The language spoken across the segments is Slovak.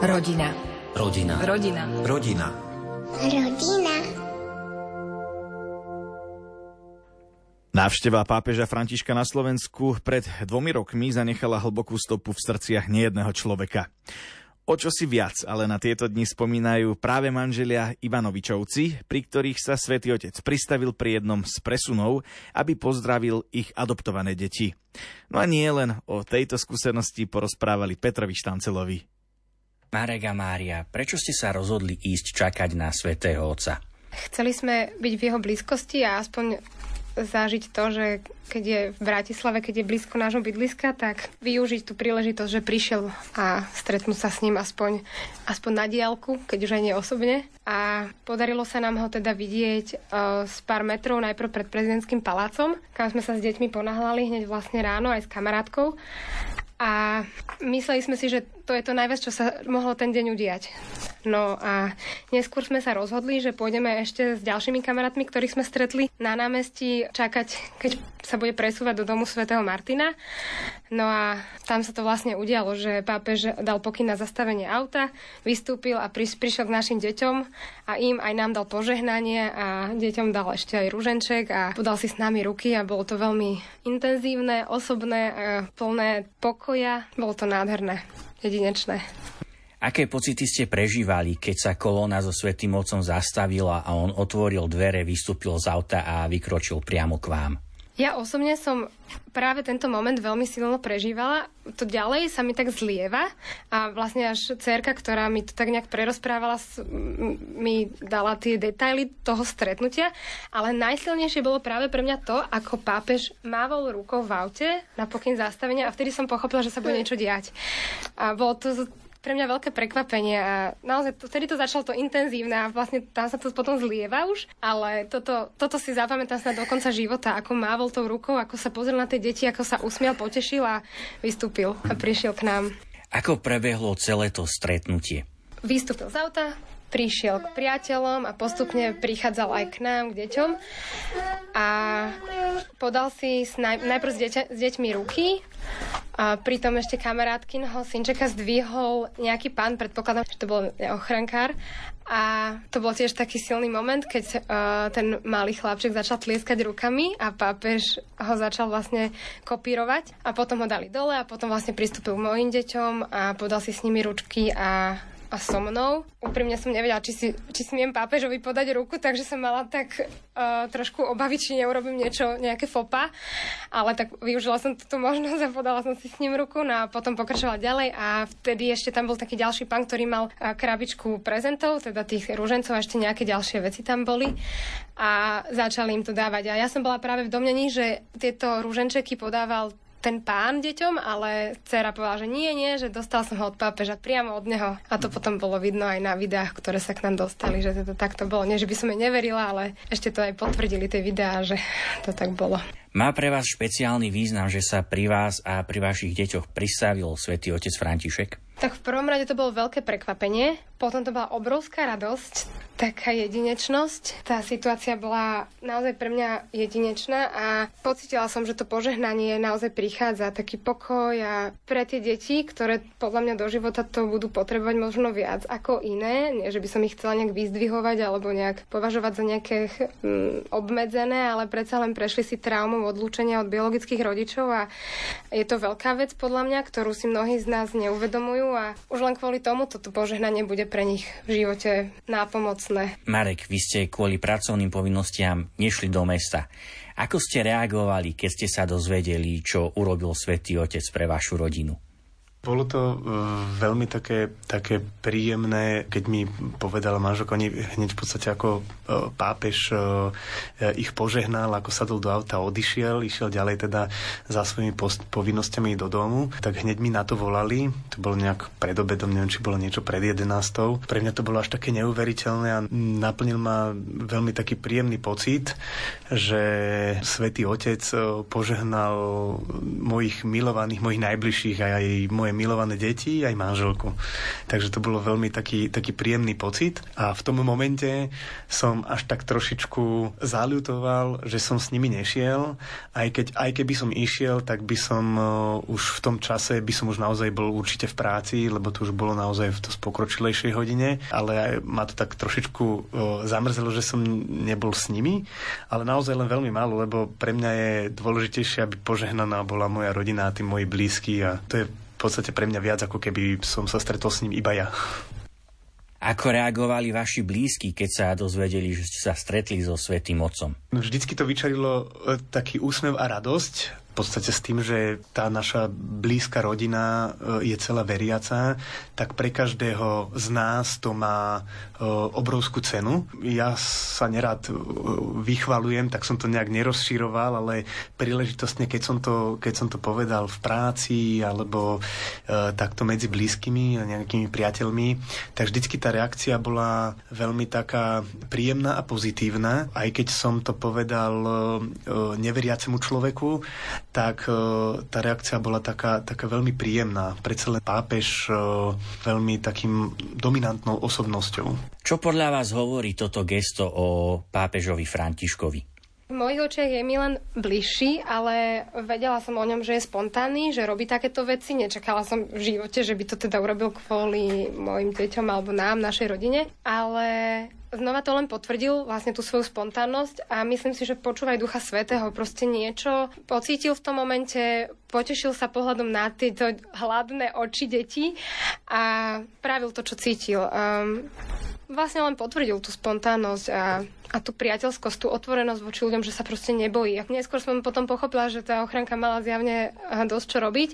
Rodina. Rodina. Rodina. Rodina. Rodina. Návšteva pápeža Františka na Slovensku pred dvomi rokmi zanechala hlbokú stopu v srdciach nejedného človeka. O čo si viac, ale na tieto dni spomínajú práve manželia Ivanovičovci, pri ktorých sa svätý Otec pristavil pri jednom z presunov, aby pozdravil ich adoptované deti. No a nie len o tejto skúsenosti porozprávali Petrovi Štancelovi. Marek a Mária, prečo ste sa rozhodli ísť čakať na svätého Otca? Chceli sme byť v jeho blízkosti a aspoň zažiť to, že keď je v Bratislave, keď je blízko nášho bydliska, tak využiť tú príležitosť, že prišiel a stretnúť sa s ním aspoň, aspoň na diálku, keď už aj nie osobne. A podarilo sa nám ho teda vidieť uh, z pár metrov najprv pred prezidentským palácom, kam sme sa s deťmi ponahlali hneď vlastne ráno aj s kamarátkou. A mysleli sme si, že to je to najviac, čo sa mohlo ten deň udiať. No a neskôr sme sa rozhodli, že pôjdeme ešte s ďalšími kamarátmi, ktorých sme stretli na námestí čakať, keď sa bude presúvať do domu svätého Martina. No a tam sa to vlastne udialo, že pápež dal pokyn na zastavenie auta, vystúpil a prišiel k našim deťom a im aj nám dal požehnanie a deťom dal ešte aj ruženček a podal si s nami ruky a bolo to veľmi intenzívne, osobné, a plné pokoja. Bolo to nádherné, jedinečné. Aké pocity ste prežívali, keď sa kolóna so Svetým Otcom zastavila a on otvoril dvere, vystúpil z auta a vykročil priamo k vám? Ja osobne som práve tento moment veľmi silno prežívala. To ďalej sa mi tak zlieva a vlastne až cerka, ktorá mi to tak nejak prerozprávala, mi dala tie detaily toho stretnutia, ale najsilnejšie bolo práve pre mňa to, ako pápež mávol rukou v aute na pokyn zastavenia a vtedy som pochopila, že sa bude niečo diať. A bolo to pre mňa veľké prekvapenie a naozaj to, vtedy to začalo to intenzívne a vlastne tam sa to potom zlieva už, ale toto, toto si zapamätám sa do konca života, ako mávol tou rukou, ako sa pozrel na tie deti, ako sa usmial, potešil a vystúpil a prišiel k nám. Ako prebehlo celé to stretnutie? Vystúpil z auta, prišiel k priateľom a postupne prichádzal aj k nám, k deťom. A podal si naj, najprv s, deťa, s deťmi ruky, a pritom ešte kamarátkinho synčeka zdvihol nejaký pán, predpokladám, že to bol ochrankár. A to bol tiež taký silný moment, keď uh, ten malý chlapček začal tlieskať rukami a pápež ho začal vlastne kopírovať. A potom ho dali dole a potom vlastne pristúpil k mojim deťom a podal si s nimi ručky a a so mnou. Úprimne som nevedela, či si, či smiem pápežovi podať ruku, takže som mala tak uh, trošku obavy, či neurobím niečo, nejaké fopa. Ale tak využila som túto možnosť a podala som si s ním ruku no a potom pokračovala ďalej a vtedy ešte tam bol taký ďalší pán, ktorý mal uh, krabičku prezentov, teda tých rúžencov a ešte nejaké ďalšie veci tam boli a začali im to dávať. A ja som bola práve v domnení, že tieto rúženčeky podával ten pán deťom, ale dcera povedala, že nie, nie, že dostal som ho od pápeža priamo od neho. A to potom bolo vidno aj na videách, ktoré sa k nám dostali, že to takto bolo. Nie, že by som jej neverila, ale ešte to aj potvrdili tie videá, že to tak bolo. Má pre vás špeciálny význam, že sa pri vás a pri vašich deťoch pristavil svätý otec František? Tak v prvom rade to bolo veľké prekvapenie, potom to bola obrovská radosť, taká jedinečnosť. Tá situácia bola naozaj pre mňa jedinečná a pocitila som, že to požehnanie naozaj prichádza, taký pokoj a pre tie deti, ktoré podľa mňa do života to budú potrebovať možno viac ako iné, nie že by som ich chcela nejak vyzdvihovať alebo nejak považovať za nejaké hm, obmedzené, ale predsa len prešli si odlúčenia od biologických rodičov a je to veľká vec podľa mňa, ktorú si mnohí z nás neuvedomujú a už len kvôli tomu toto požehnanie bude pre nich v živote nápomocné. Marek, vy ste kvôli pracovným povinnostiam nešli do mesta. Ako ste reagovali, keď ste sa dozvedeli, čo urobil Svetý Otec pre vašu rodinu? Bolo to uh, veľmi také, také príjemné, keď mi povedala manželka, oni hneď v podstate ako uh, pápež uh, ich požehnal, ako sadol do auta, odišiel, išiel ďalej teda za svojimi post- povinnosťami do domu, tak hneď mi na to volali, to bolo nejak pred obedom, neviem, či bolo niečo pred 11. Pre mňa to bolo až také neuveriteľné a naplnil ma veľmi taký príjemný pocit, že Svetý Otec požehnal mojich milovaných, mojich najbližších a aj moje moje milované deti, aj manželku. Takže to bolo veľmi taký, taký príjemný pocit a v tom momente som až tak trošičku zaľutoval, že som s nimi nešiel. Aj, keď, aj keby som išiel, tak by som uh, už v tom čase by som už naozaj bol určite v práci, lebo to už bolo naozaj v to pokročilejšej hodine, ale ma to tak trošičku uh, zamrzelo, že som nebol s nimi, ale naozaj len veľmi málo, lebo pre mňa je dôležitejšie, aby požehnaná bola moja rodina a tí moji blízky a to je podstate pre mňa viac, ako keby som sa stretol s ním iba ja. Ako reagovali vaši blízki, keď sa dozvedeli, že ste sa stretli so Svetým Otcom? No, vždycky to vyčarilo e, taký úsmev a radosť, podstate s tým, že tá naša blízka rodina e, je celá veriaca, tak pre každého z nás to má e, obrovskú cenu. Ja sa nerad e, vychvalujem, tak som to nejak nerozširoval, ale príležitostne, keď som to, keď som to povedal v práci alebo takto medzi blízkymi a nejakými priateľmi, tak vždycky tá reakcia bola veľmi taká príjemná a pozitívna, aj keď som to povedal neveriacemu človeku, tak e, tá reakcia bola taká, taká veľmi príjemná. Predsa len pápež e, veľmi takým dominantnou osobnosťou. Čo podľa vás hovorí toto gesto o pápežovi Františkovi? V mojich očiach je mi len bližší, ale vedela som o ňom, že je spontánny, že robí takéto veci. Nečakala som v živote, že by to teda urobil kvôli mojim deťom alebo nám, našej rodine. Ale znova to len potvrdil vlastne tú svoju spontánnosť a myslím si, že počúvaj Ducha Svetého, proste niečo pocítil v tom momente, potešil sa pohľadom na tieto hladné oči detí a pravil to, čo cítil. Um, vlastne len potvrdil tú spontánnosť a, a tú priateľskosť, tú otvorenosť voči ľuďom, že sa proste nebojí. A neskôr som potom pochopila, že tá ochranka mala zjavne dosť čo robiť,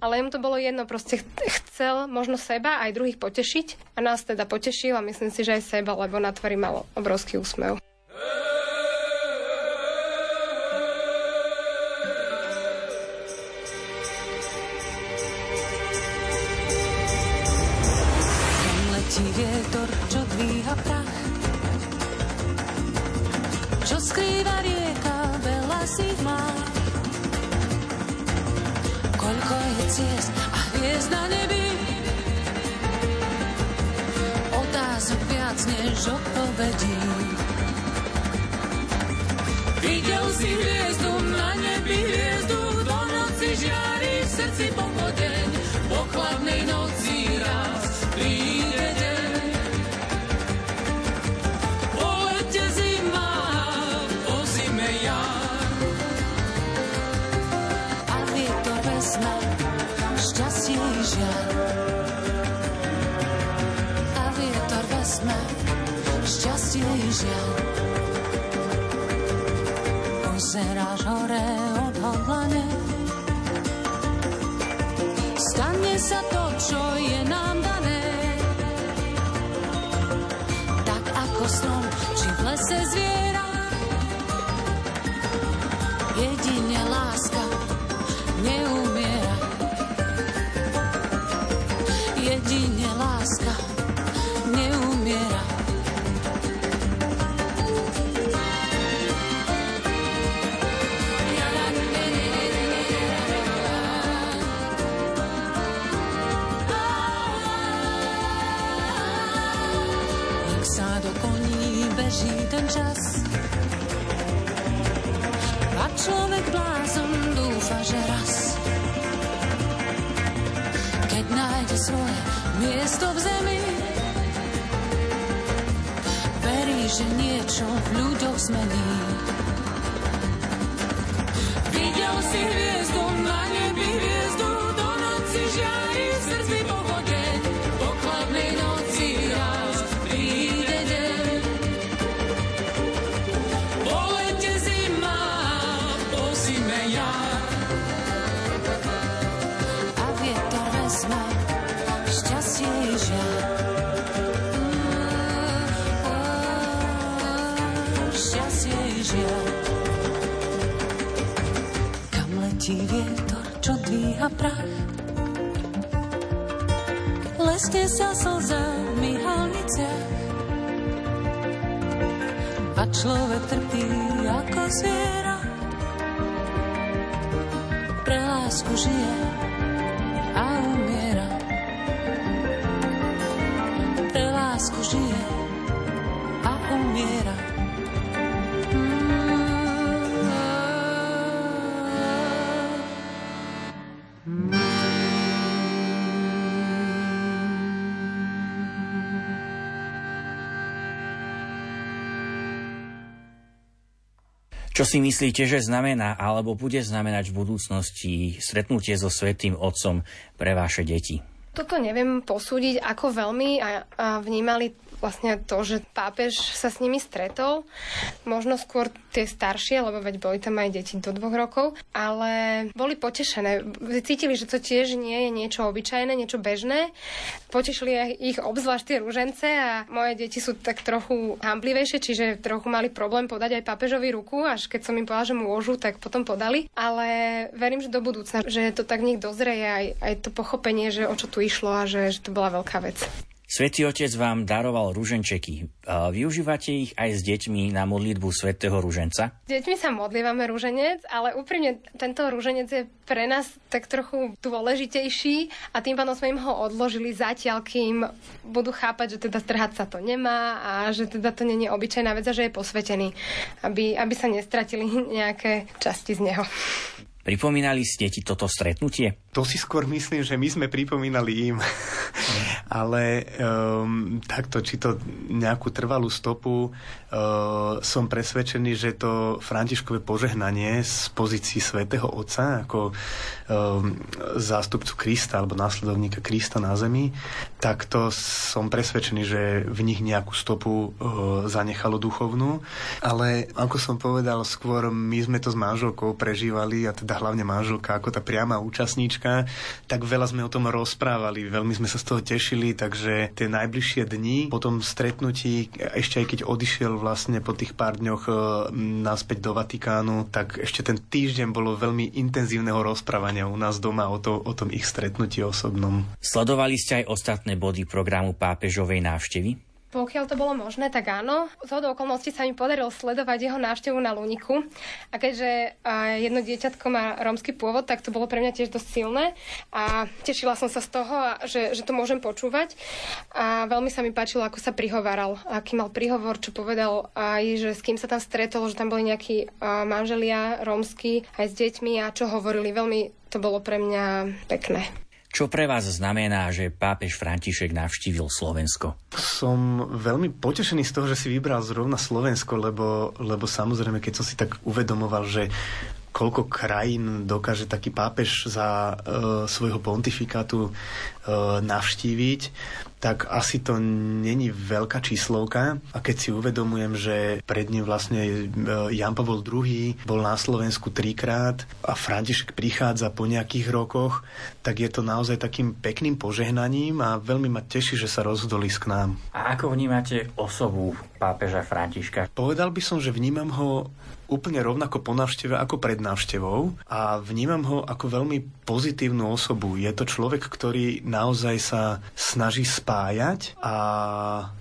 ale im to bolo jedno, proste chcel možno seba aj druhých potešiť a nás teda potešil a myslím si, že aj seba, lebo na tvári malo obrovský úsmev. Videl si hviezdu na nebi, hviezdu do noci žiari v srdci pochodeň. Po chladnej noci raz príde deň. žiaľ. A vietor vezme šťastie i žiaľ. Pozeráš hore odhodlane. Stane sa to, čo je nám dané. Tak ako strom, beží ten čas a človek blázon dúfa, že raz keď nájde svoje miesto v zemi. Verí, že niečo v ľuďoch zmení. Videl si hviezdu na nebi, pustí vietor, čo dvíha prach. Leste sa slzami halniciach a človek trpí ako zviera. Pre lásku žije a umiera. Pre lásku žije Čo si myslíte, že znamená alebo bude znamenať v budúcnosti stretnutie so Svetým Otcom pre vaše deti? Toto neviem posúdiť, ako veľmi a, vnímali vlastne to, že pápež sa s nimi stretol. Možno skôr tie staršie, lebo veď boli tam aj deti do dvoch rokov, ale boli potešené. Cítili, že to tiež nie je niečo obyčajné, niečo bežné. Potešili ich obzvlášť tie rúžence a moje deti sú tak trochu hamblivejšie, čiže trochu mali problém podať aj pápežovi ruku, až keď som im povedala, že môžu, tak potom podali. Ale verím, že do budúcna, že to tak nech dozreje aj, aj to pochopenie, že o čo tu išlo a že, že to bola veľká vec. Svetý Otec vám daroval ruženčeky. Využívate ich aj s deťmi na modlitbu Svetého ruženca? S deťmi sa modlívame rúženec, ale úprimne tento rúženec je pre nás tak trochu dôležitejší a tým pádom sme im ho odložili zatiaľ, kým budú chápať, že teda strhať sa to nemá a že teda to je obyčajná vec a že je posvetený, aby, aby sa nestratili nejaké časti z neho. Pripomínali ste ti toto stretnutie? To si skôr myslím, že my sme pripomínali im. Ale um, takto, či to nejakú trvalú stopu, uh, som presvedčený, že to Františkové požehnanie z pozícii svätého Otca ako zástupcu Krista alebo následovníka Krista na zemi, tak to som presvedčený, že v nich nejakú stopu uh, zanechalo duchovnú. Ale ako som povedal, skôr my sme to s manželkou prežívali a teda hlavne manželka ako tá priama účastníčka, tak veľa sme o tom rozprávali, veľmi sme sa z toho tešili, takže tie najbližšie dni po tom stretnutí, ešte aj keď odišiel vlastne po tých pár dňoch e, naspäť do Vatikánu, tak ešte ten týždeň bolo veľmi intenzívneho rozprávania u nás doma o, to, o tom ich stretnutí osobnom. Sledovali ste aj ostatné body programu pápežovej návštevy? Pokiaľ to bolo možné, tak áno. Z hodou okolností sa mi podarilo sledovať jeho návštevu na Luniku. A keďže jedno dieťatko má rómsky pôvod, tak to bolo pre mňa tiež dosť silné. A tešila som sa z toho, že, že to môžem počúvať. A veľmi sa mi páčilo, ako sa prihováral. Aký mal príhovor, čo povedal aj, že s kým sa tam stretol, že tam boli nejakí manželia rómsky aj s deťmi a čo hovorili. Veľmi to bolo pre mňa pekné. Čo pre vás znamená, že pápež František navštívil Slovensko? Som veľmi potešený z toho, že si vybral zrovna Slovensko, lebo, lebo samozrejme, keď som si tak uvedomoval, že koľko krajín dokáže taký pápež za e, svojho pontifikátu e, navštíviť, tak asi to není veľká číslovka. A keď si uvedomujem, že pred ním vlastne e, Jan Pavol II bol na Slovensku trikrát a František prichádza po nejakých rokoch, tak je to naozaj takým pekným požehnaním a veľmi ma teší, že sa rozhodol ísť k nám. A ako vnímate osobu pápeža Františka? Povedal by som, že vnímam ho úplne rovnako po návšteve ako pred návštevou a vnímam ho ako veľmi pozitívnu osobu. Je to človek, ktorý naozaj sa snaží spájať a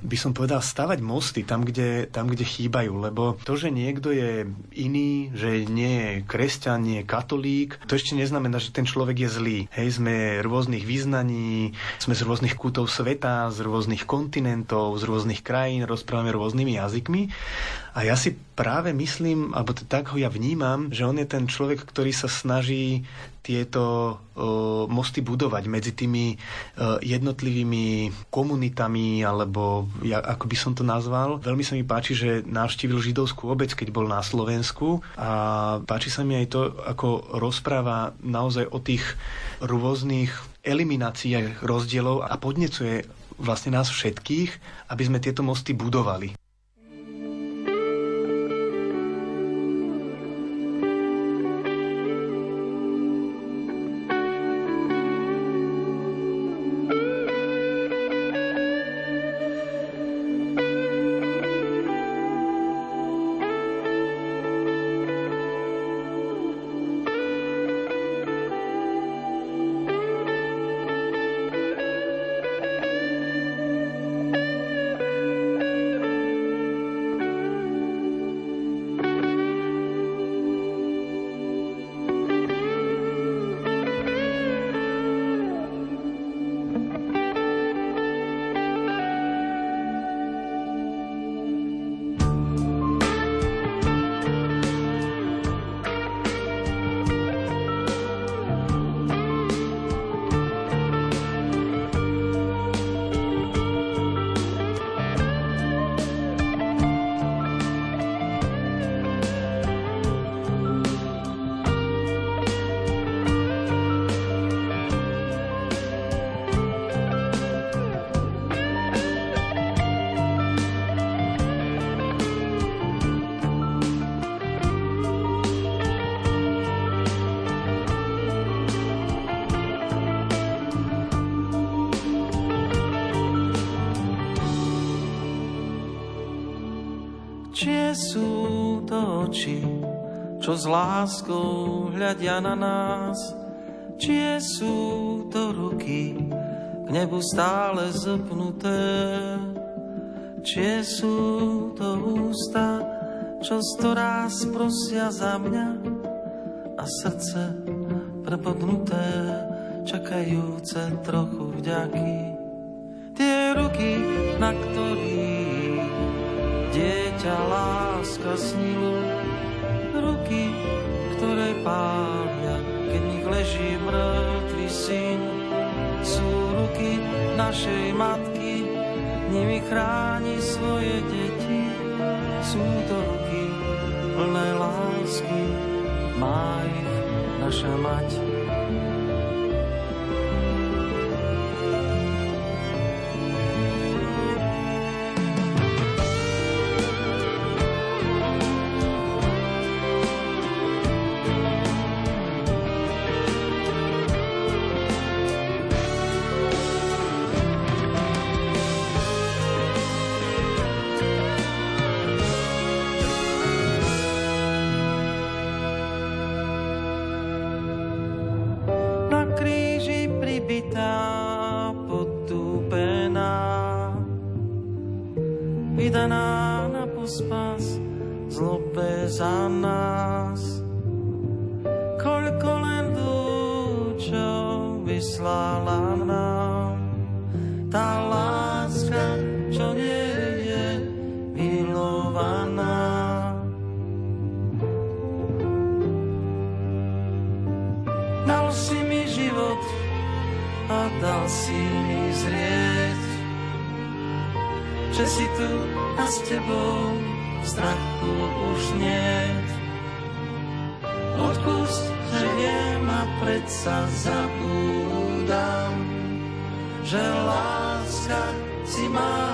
by som povedal stavať mosty tam kde, tam, kde chýbajú, lebo to, že niekto je iný, že nie je kresťan, nie je katolík, to ešte neznamená, že ten človek je zlý. Hej, sme rôznych význaní, sme z rôznych kútov sveta, z rôznych kontinentov, z rôznych krajín, rozprávame rôznymi jazykmi a ja si práve myslím, alebo tak ho ja vnímam, že on je ten človek, ktorý sa snaží tieto uh, mosty budovať medzi tými uh, jednotlivými komunitami, alebo ja, ako by som to nazval. Veľmi sa mi páči, že navštívil židovskú obec, keď bol na Slovensku a páči sa mi aj to, ako rozpráva naozaj o tých rôznych elimináciách rozdielov a podnecuje vlastne nás všetkých, aby sme tieto mosty budovali. Čo s láskou hľadia na nás? Čie sú to ruky, k nebu stále zopnuté? Čie sú to ústa, čo sto raz prosia za mňa? A srdce prepodnuté, čakajúce trochu vďaky. Tie ruky, na ktorých dieťa láska snilo, ruky, ktoré pália, keď v nich leží mŕtvý syn. Sú ruky našej matky, nimi chráni svoje deti. Sú to ruky plné lásky, má ich naša mať. Nás. Koľko len dúčov vyslala nám, tá láska, čo nie je milovaná. Dal si mi život a dal si mi zrieť, že si tu a s tebou strachu už nie. Odpust, že viem a predsa zabúdam, že láska si málo